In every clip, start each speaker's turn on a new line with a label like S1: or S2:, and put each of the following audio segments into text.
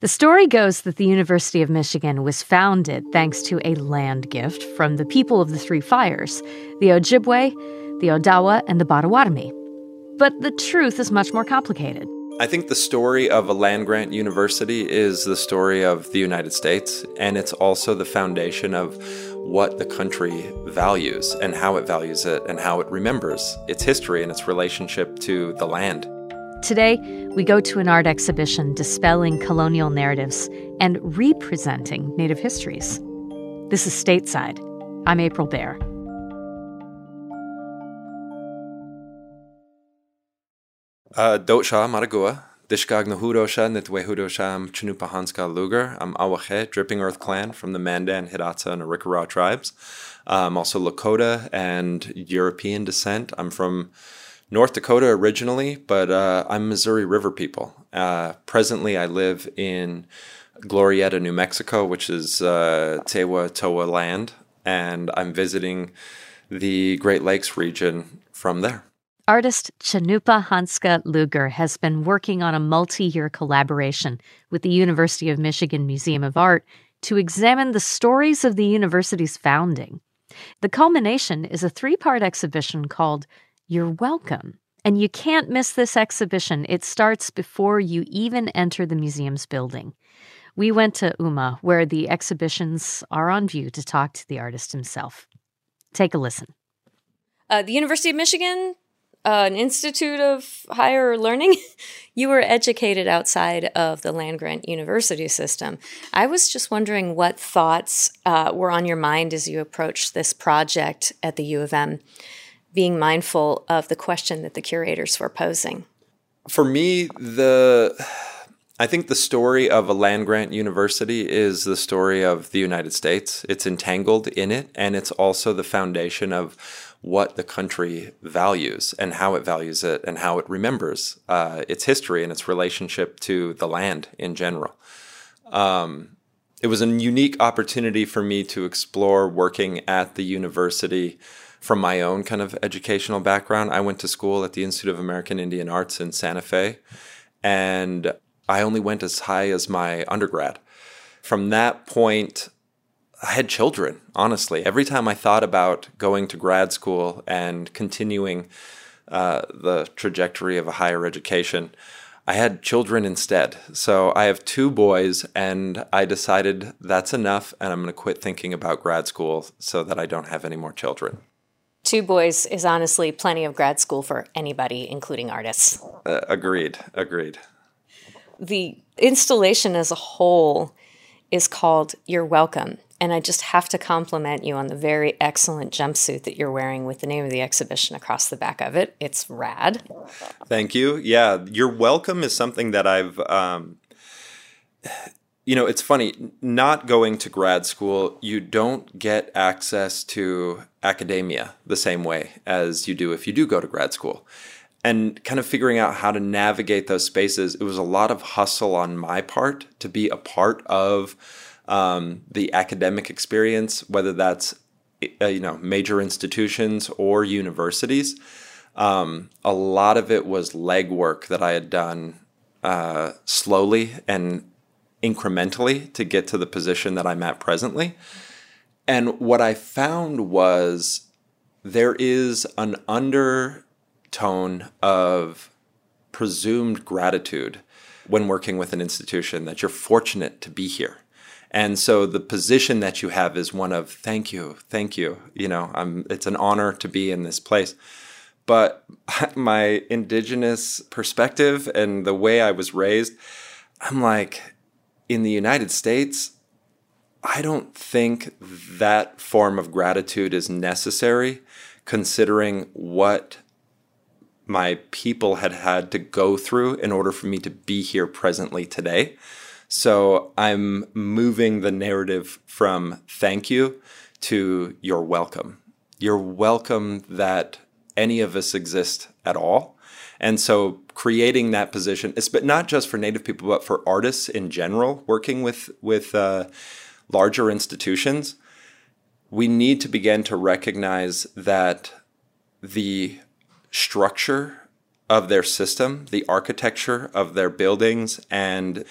S1: The story goes that the University of Michigan was founded thanks to a land gift from the people of the Three Fires the Ojibwe, the Odawa, and the Potawatomi. But the truth is much more complicated.
S2: I think the story of a land grant university is the story of the United States, and it's also the foundation of what the country values and how it values it and how it remembers its history and its relationship to the land.
S1: Today, we go to an art exhibition dispelling colonial narratives and representing Native histories. This is Stateside. I'm April Baer.
S2: Dotcha Maragua, Dishgag Nahudosha Nitwehudosham Cannupa Hanska Luger. I'm Awache, Dripping Earth Clan from the Mandan, Hidatsa, and Arikara tribes. I'm also Lakota and European descent. I'm from North Dakota originally, but uh, I'm Missouri River people. Uh, presently, I live in Glorieta, New Mexico, which is uh, Tewa Towa land, and I'm visiting the Great Lakes region from there.
S1: Artist Cannupa Hanska Luger has been working on a multi year collaboration with the University of Michigan Museum of Art to examine the stories of the university's founding. The culmination is a three part exhibition called You're Welcome. And you can't miss this exhibition. It starts before you even enter the museum's building. We went to UMMA, where the exhibitions are on view, to talk to the artist himself. Take a listen.
S3: Uh, the University of Michigan uh, an institute of higher learning, you were educated outside of the land grant university system. I was just wondering what thoughts uh, were on your mind as you approached this project at the U of M, being mindful of the question that the curators were posing.
S2: For me, the I think the story of a land grant university is the story of the United States. It's entangled in it, and it's also the foundation of what the country values and how it values it and how it remembers uh, its history and its relationship to the land in general. Um, it was a unique opportunity for me to explore working at the university from my own kind of educational background. I went to school at the Institute of American Indian Arts in Santa Fe, and I only went as high as my undergrad. From that point, I had children, honestly. Every time I thought about going to grad school and continuing uh, the trajectory of a higher education, I had children instead. So I have two boys, and I decided that's enough, and I'm going to quit thinking about grad school so that I don't have any more children.
S3: Two boys is honestly plenty of grad school for anybody, including artists.
S2: Uh, agreed, agreed.
S3: The installation as a whole is called You're Welcome. And I just have to compliment you on the very excellent jumpsuit that you're wearing with the name of the exhibition across the back of it. It's rad.
S2: Thank you. Yeah, You're welcome is something that I've, um, you know, it's funny, not going to grad school, you don't get access to academia the same way as you do if you do go to grad school. And kind of figuring out how to navigate those spaces, it was a lot of hustle on my part to be a part of um, the academic experience, whether that's uh, you know major institutions or universities. Um, a lot of it was legwork that I had done uh, slowly and incrementally to get to the position that I'm at presently. And what I found was there is an undertone of presumed gratitude when working with an institution that you're fortunate to be here and so the position that you have is one of thank you, thank you. You know, I'm, it's an honor to be in this place. But my indigenous perspective and the way I was raised, I'm like, in the United States, I don't think that form of gratitude is necessary considering what my people had had to go through in order for me to be here presently today. So I'm moving the narrative from thank you to you're welcome. You're welcome that any of us exist at all. And so creating that position, but not just for Native people, but for artists in general, working with with uh, larger institutions, we need to begin to recognize that the structure of their system, the architecture of their buildings, and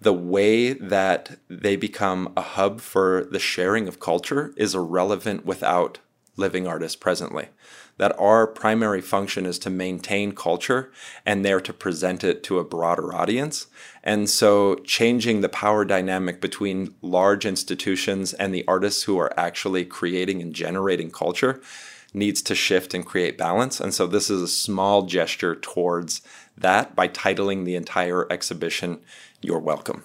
S2: the way that they become a hub for the sharing of culture is irrelevant without living artists presently. That our primary function is to maintain culture and there to present it to a broader audience. And so, changing the power dynamic between large institutions and the artists who are actually creating and generating culture needs to shift and create balance. And so, this is a small gesture towards that by titling the entire exhibition You're Welcome.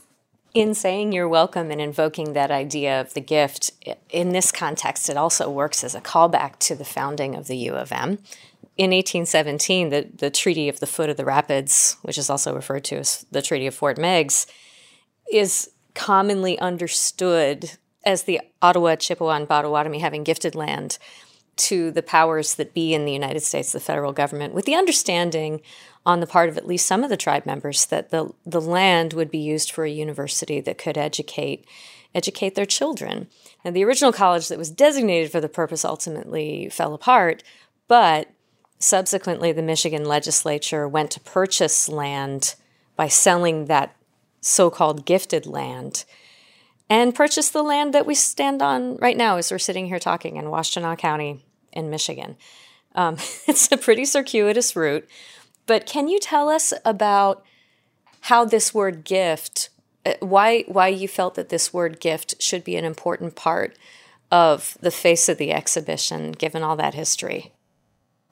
S3: In saying you're welcome and invoking that idea of the gift, in this context, it also works as a callback to the founding of the U of M. In 1817, the, the Treaty of the Foot of the Rapids, which is also referred to as the Treaty of Fort Meigs, is commonly understood as the Ottawa, Chippewa, and Potawatomi having gifted land to the powers that be in the United States, the federal government, with the understanding on the part of at least some of the tribe members that the, the land would be used for a university that could educate educate their children. And the original college that was designated for the purpose ultimately fell apart, but subsequently the Michigan legislature went to purchase land by selling that so-called gifted land and purchased the land that we stand on right now as we're sitting here talking in Washtenaw County in Michigan. Um, it's a pretty circuitous route, but can you tell us about how this word gift, uh, why why you felt that this word gift should be an important part of the face of the exhibition, given all that history?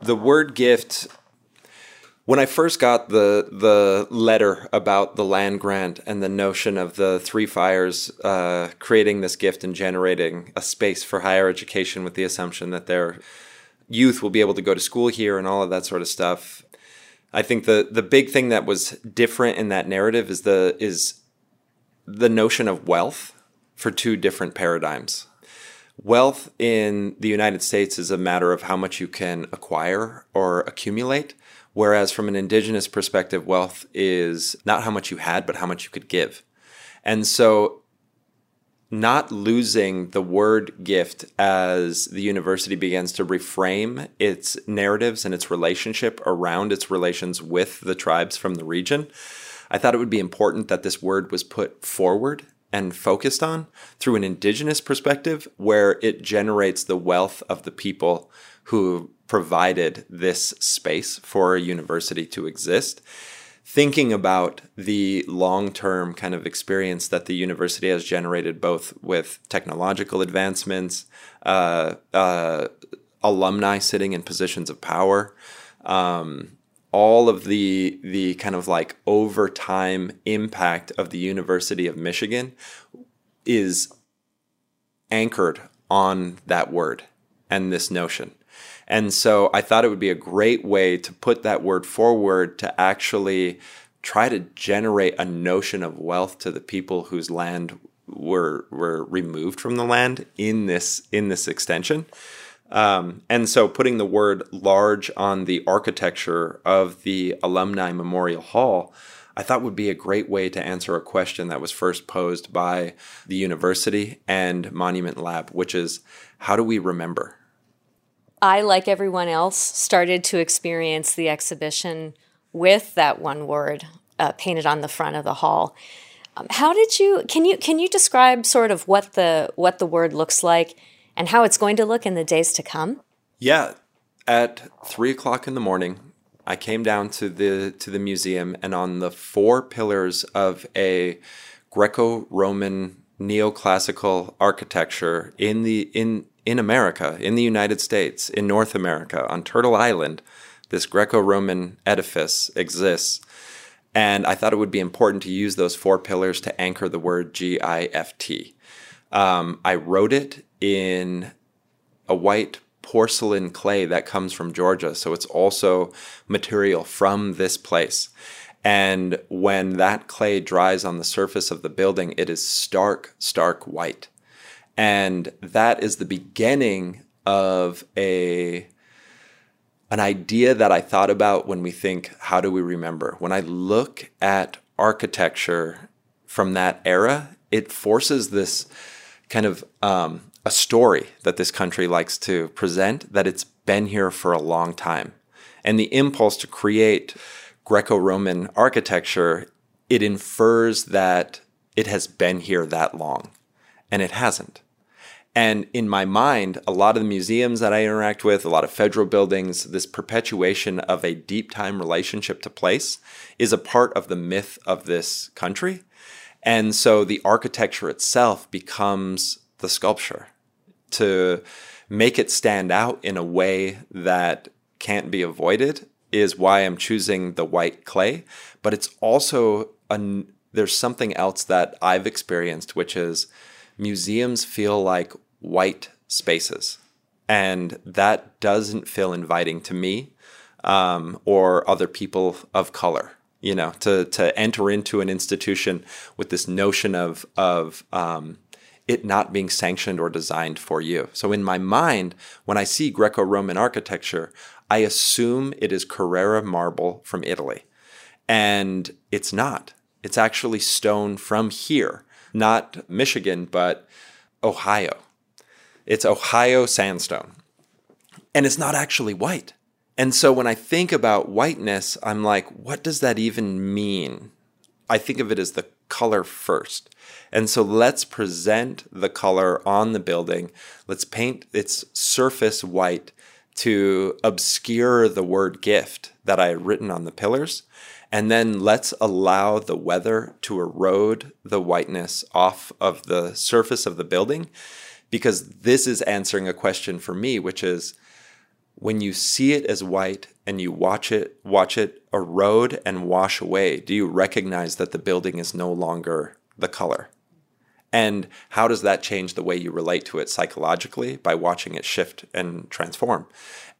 S2: The word gift. When I first got the the letter about the land grant and the notion of the three fires uh, creating this gift and generating a space for higher education with the assumption that their youth will be able to go to school here and all of that sort of stuff, I think the the big thing that was different in that narrative is the is the notion of wealth for two different paradigms. Wealth in the United States is a matter of how much you can acquire or accumulate, whereas from an indigenous perspective, wealth is not how much you had, but how much you could give. And so not losing the word gift as the university begins to reframe its narratives and its relationship around its relations with the tribes from the region. I thought it would be important that this word was put forward and focused on through an indigenous perspective where it generates the wealth of the people who provided this space for a university to exist thinking about the long term kind of experience that the university has generated, both with technological advancements, uh, uh, alumni sitting in positions of power. Um, all of the the kind of like over time impact of the University of Michigan is anchored on that word and this notion. And so I thought it would be a great way to put that word forward to actually try to generate a notion of wealth to the people whose land were were removed from the land in this in this extension. Um, and so putting the word large on the architecture of the alumni memorial hall I thought would be a great way to answer a question that was first posed by the university and Monument Lab, which is how do we remember?
S3: I, like everyone else, started to experience the exhibition with that one word uh, painted on the front of the hall. Um, how did you? Can you can you describe sort of what the what the word looks like and how it's going to look in the days to come?
S2: Yeah, at three o'clock in the morning, I came down to the to the museum, and on the four pillars of a Greco-Roman neoclassical architecture in the in in America, in the United States, in North America, on Turtle Island, this Greco Roman edifice exists. And I thought it would be important to use those four pillars to anchor the word G I F T. Um, I wrote it in a white porcelain clay that comes from Georgia. So it's also material from this place. And when that clay dries on the surface of the building, it is stark, stark white. And that is the beginning of a an idea that I thought about when we think how do we remember? When I look at architecture from that era, it forces this kind of um, a story that this country likes to present that it's been here for a long time. And the impulse to create Greco Roman architecture, it infers that it has been here that long. And it hasn't. And in my mind, a lot of the museums that I interact with, a lot of federal buildings, this perpetuation of a deep time relationship to place is a part of the myth of this country. And so the architecture itself becomes the sculpture to make it stand out in a way that can't be avoided is why I'm choosing the white clay. But it's also a, there's something else that I've experienced, which is museums feel like white spaces. And that doesn't feel inviting to me um, or other people of color. You know, to to enter into an institution with this notion of of um, it not being sanctioned or designed for you. So in my mind, when I see Greco-Roman architecture, I assume it is Carrara marble from Italy, and it's not. It's actually stone from here, not Michigan, but Ohio. It's Ohio sandstone. And it's not actually white. And so when I think about whiteness, I'm like, what does that even mean? I think of it as the color first. And so let's present the color on the building. Let's paint its surface white to obscure the word gift that I had written on the pillars. And then let's allow the weather to erode the whiteness off of the surface of the building because this is answering a question for me, which is when you see it as white and you watch it watch it erode and wash away, do you recognize that the building is no longer the color? And how does that change the way you relate to it psychologically by watching it shift and transform?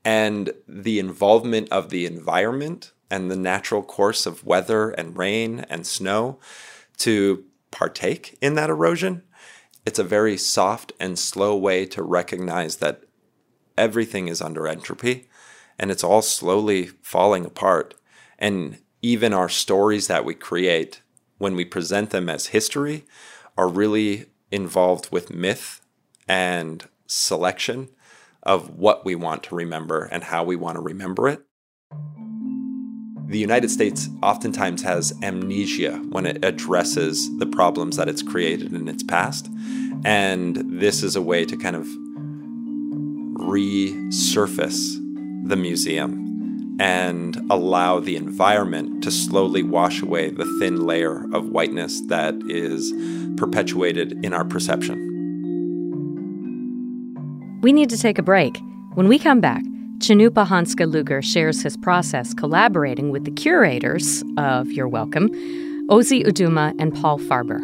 S2: And the involvement of the environment and the natural course of weather and rain and snow to partake in that erosion it's a very soft and slow way to recognize that everything is under entropy and it's all slowly falling apart. And even our stories that we create, when we present them as history, are really involved with myth and selection of what we want to remember and how we want to remember it. The United States oftentimes has amnesia when it addresses the problems that it's created in its past. And this is a way to kind of resurface the museum and allow the environment to slowly wash away the thin layer of whiteness that is perpetuated in our perception.
S1: We need to take a break. When we come back, Cannupa Hanska Luger shares his process collaborating with the curators of You're Welcome, Ozi Uduma and Paul Farber.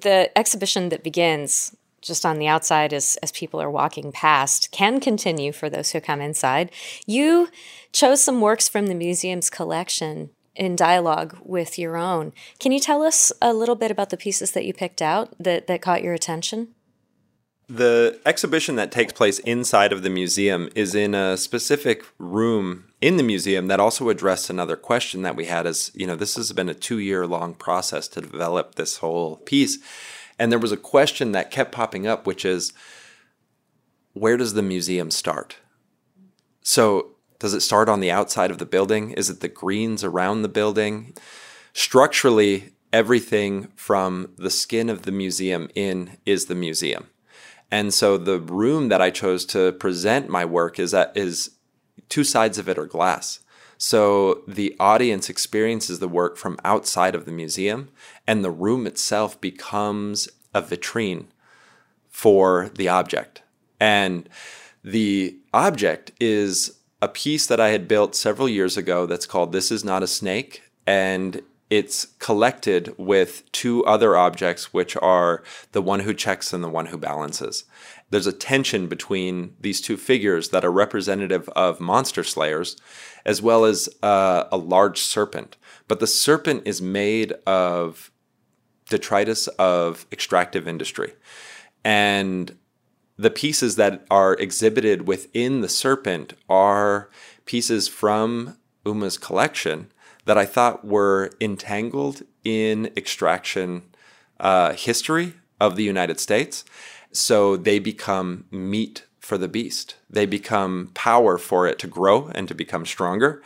S1: The exhibition that begins just on the outside as, as people are walking past can continue for those who come inside. You chose some works from the museum's collection in dialogue with your own. Can you tell us a little bit about the pieces that you picked out that, that caught your attention?
S2: The exhibition that takes place inside of the museum is in a specific room in the museum that also addressed another question that we had as, you know, this has been a 2-year long process to develop this whole piece. And there was a question that kept popping up which is where does the museum start? So does it start on the outside of the building? Is it the greens around the building? Structurally, everything from the skin of the museum in is the museum. And so the room that I chose to present my work is that is two sides of it are glass. So the audience experiences the work from outside of the museum and the room itself becomes a vitrine for the object. And the object is a piece that I had built several years ago that's called This Is Not a Snake. And it's collected with two other objects, which are the one who checks and the one who balances. There's a tension between these two figures that are representative of monster slayers, as well as uh, a large serpent. But the serpent is made of detritus of extractive industry. And the pieces that are exhibited within the serpent are pieces from UMMA's collection that I thought were entangled in extraction uh, history of the United States. So they become meat for the beast. They become power for it to grow and to become stronger.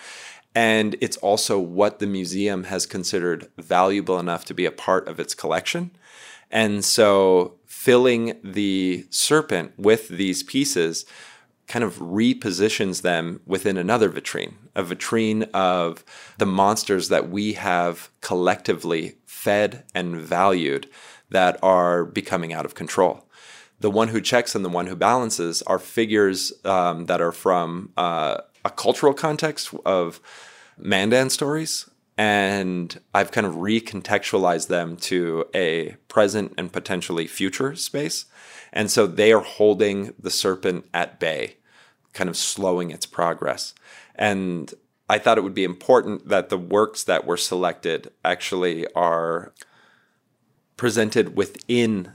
S2: And it's also what the museum has considered valuable enough to be a part of its collection. And so filling the serpent with these pieces kind of repositions them within another vitrine, a vitrine of the monsters that we have collectively fed and valued that are becoming out of control. The one who checks and the one who balances are figures um, that are from uh, a cultural context of Mandan stories. And I've kind of recontextualized them to a present and potentially future space. And so they are holding the serpent at bay, kind of slowing its progress. And I thought it would be important that the works that were selected actually are presented within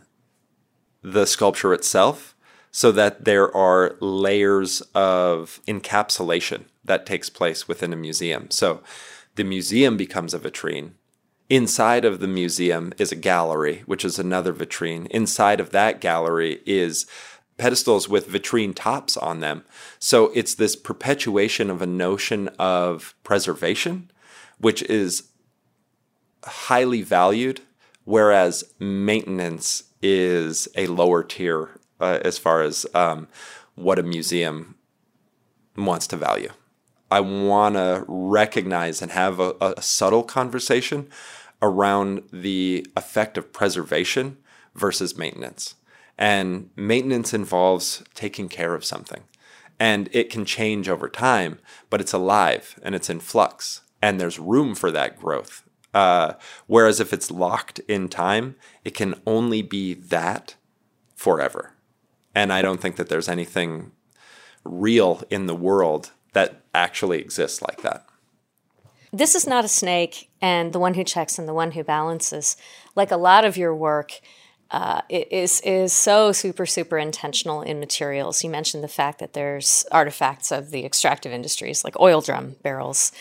S2: the sculpture itself so that there are layers of encapsulation that takes place within a museum. So the museum becomes a vitrine. Inside of the museum is a gallery, which is another vitrine. Inside of that gallery is pedestals with vitrine tops on them. So it's this perpetuation of a notion of preservation, which is highly valued, whereas maintenance is a lower tier uh, as far as um, what a museum wants to value. I want to recognize and have a, a, subtle conversation around the effect of preservation versus maintenance. And maintenance involves taking care of something. And it can change over time, but it's alive and it's in flux. And there's room for that growth. Uh, whereas if it's locked in time, it can only be that forever. And I don't think that there's anything real in the world that actually exists like that.
S3: This is not a snake, and the one who checks and the one who balances. Like a lot of your work, uh, is is so super super intentional in materials. You mentioned the fact that there's artifacts of the extractive industries, like oil drum barrels,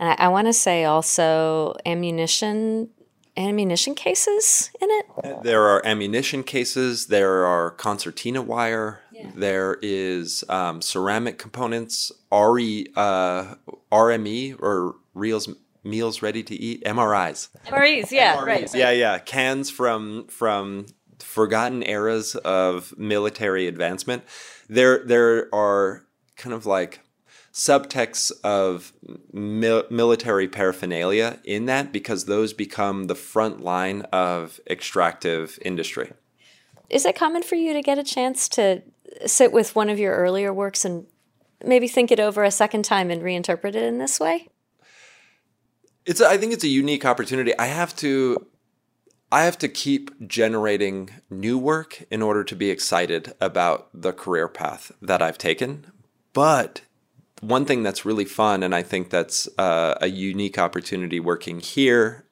S3: and I, I want to say also ammunition ammunition cases in it?
S2: There are ammunition cases. There are concertina wire. Yeah. There is um, ceramic components. RE, uh, RME or reels meals ready to eat MRIs.
S3: MREs, yeah, MREs. right.
S2: Yeah, yeah. Cans from from forgotten eras of military advancement. There there are kind of like subtexts of mil- military paraphernalia in that because those become the front line of extractive industry.
S3: Is it common for you to get a chance to sit with one of your earlier works and maybe think it over a second time and reinterpret it in this way?
S2: It's I think it's a unique opportunity. I have to I have to keep generating new work in order to be excited about the career path that I've taken. But one thing that's really fun, and I think that's uh, a unique opportunity working here,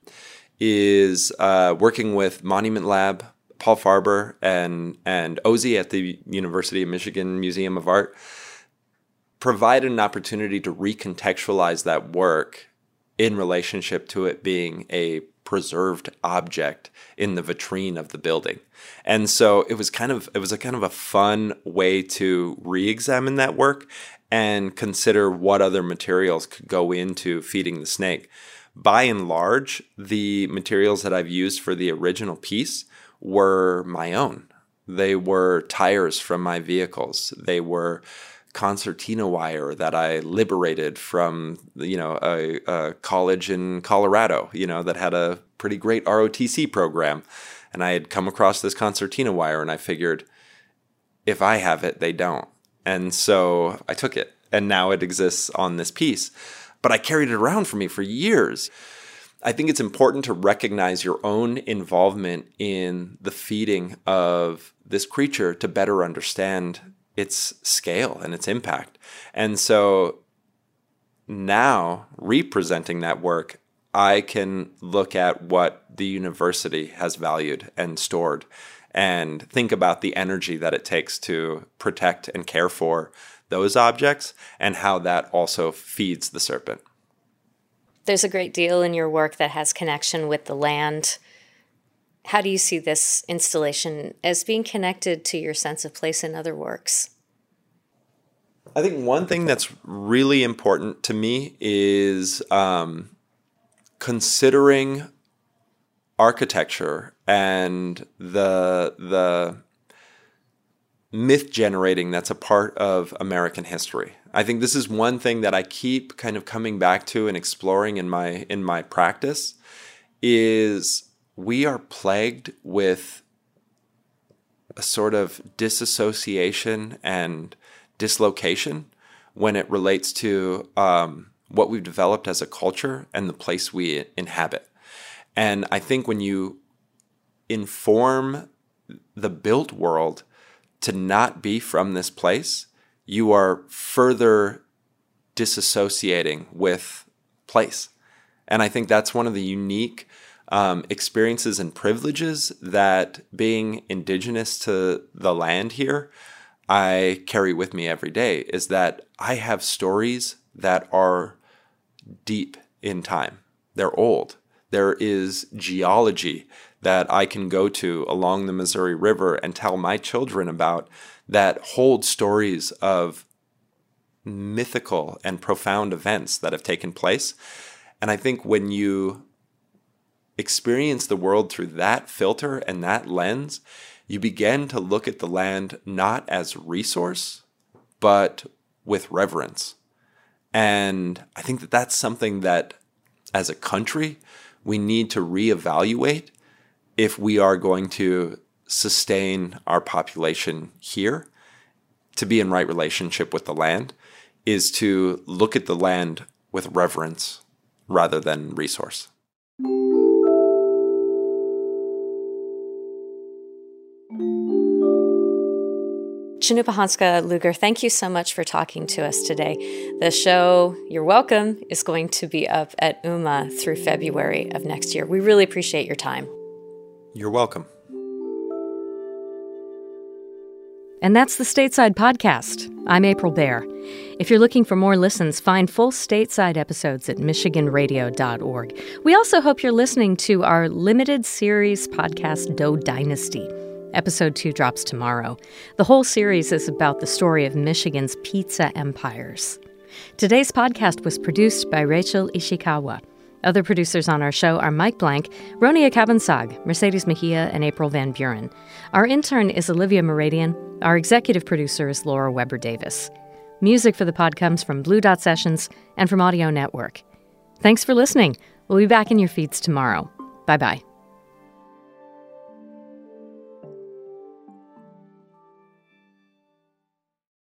S2: is uh, working with Monument Lab, Paul Farber, and and Ozi at the University of Michigan Museum of Art provided an opportunity to recontextualize that work in relationship to it being a preserved object in the vitrine of the building. And so it was kind of it was a kind of a fun way to re-examine that work and consider what other materials could go into feeding the snake. By and large, the materials that I've used for the original piece were my own. They were tires from my vehicles. They were concertina wire that I liberated from, you know, a, a, college in Colorado, you know, that had a pretty great ROTC program. And I had come across this concertina wire and I figured, if I have it, they don't. And so I took it, and now it exists on this piece. But I carried it around for me for years. I think it's important to recognize your own involvement in the feeding of this creature to better understand its scale and its impact. And so now, representing that work, I can look at what the university has valued and stored and think about the energy that it takes to protect and care for those objects and how that also feeds the serpent.
S3: There's a great deal in your work that has connection with the land. How do you see this installation as being connected to your sense of place in other works?
S2: I think one thing that's really important to me is um, considering architecture and the the myth generating that's a part of American history. I think this is one thing that I keep kind of coming back to and exploring in my in my practice is we are plagued with a sort of disassociation and dislocation when it relates to um, what we've developed as a culture and the place we inhabit. And I think when you inform the built world to not be from this place, you are further disassociating with place. And I think that's one of the unique um, experiences and privileges that being indigenous to the land here, I carry with me every day is that I have stories that are deep in time. They're old. There is geology that I can go to along the Missouri River and tell my children about that hold stories of mythical and profound events that have taken place. And I think when you experience the world through that filter and that lens, you begin to look at the land not as resource, but with reverence. And I think that that's something that as a country, we need to reevaluate if we are going to sustain our population here to be in right relationship with the land is to look at the land with reverence rather than resource.
S4: Cannupa Hanska Luger, thank you so much for talking to us today. The show, you're welcome, is going to be up at UMMA through February of next year. We really appreciate your time.
S2: You're welcome.
S3: And that's the Stateside Podcast. I'm April Baer. If you're looking for more listens, find full stateside episodes at MichiganRadio.org. We also hope you're listening to our limited series podcast, Dough Dynasty. Episode 2 drops tomorrow. The whole series is about the story of Michigan's pizza empires. Today's podcast was produced by Rachel Ishikawa. Other producers on our show are Mike Blank, Ronia Cabansag, Mercedes Mejia, and April Van Buren. Our intern is Olivia Meradian. Our executive producer is Laura Weber Davis. Music for the pod comes from Blue Dot Sessions and from Audio Network. Thanks for listening. We'll be back in your feeds tomorrow. Bye bye.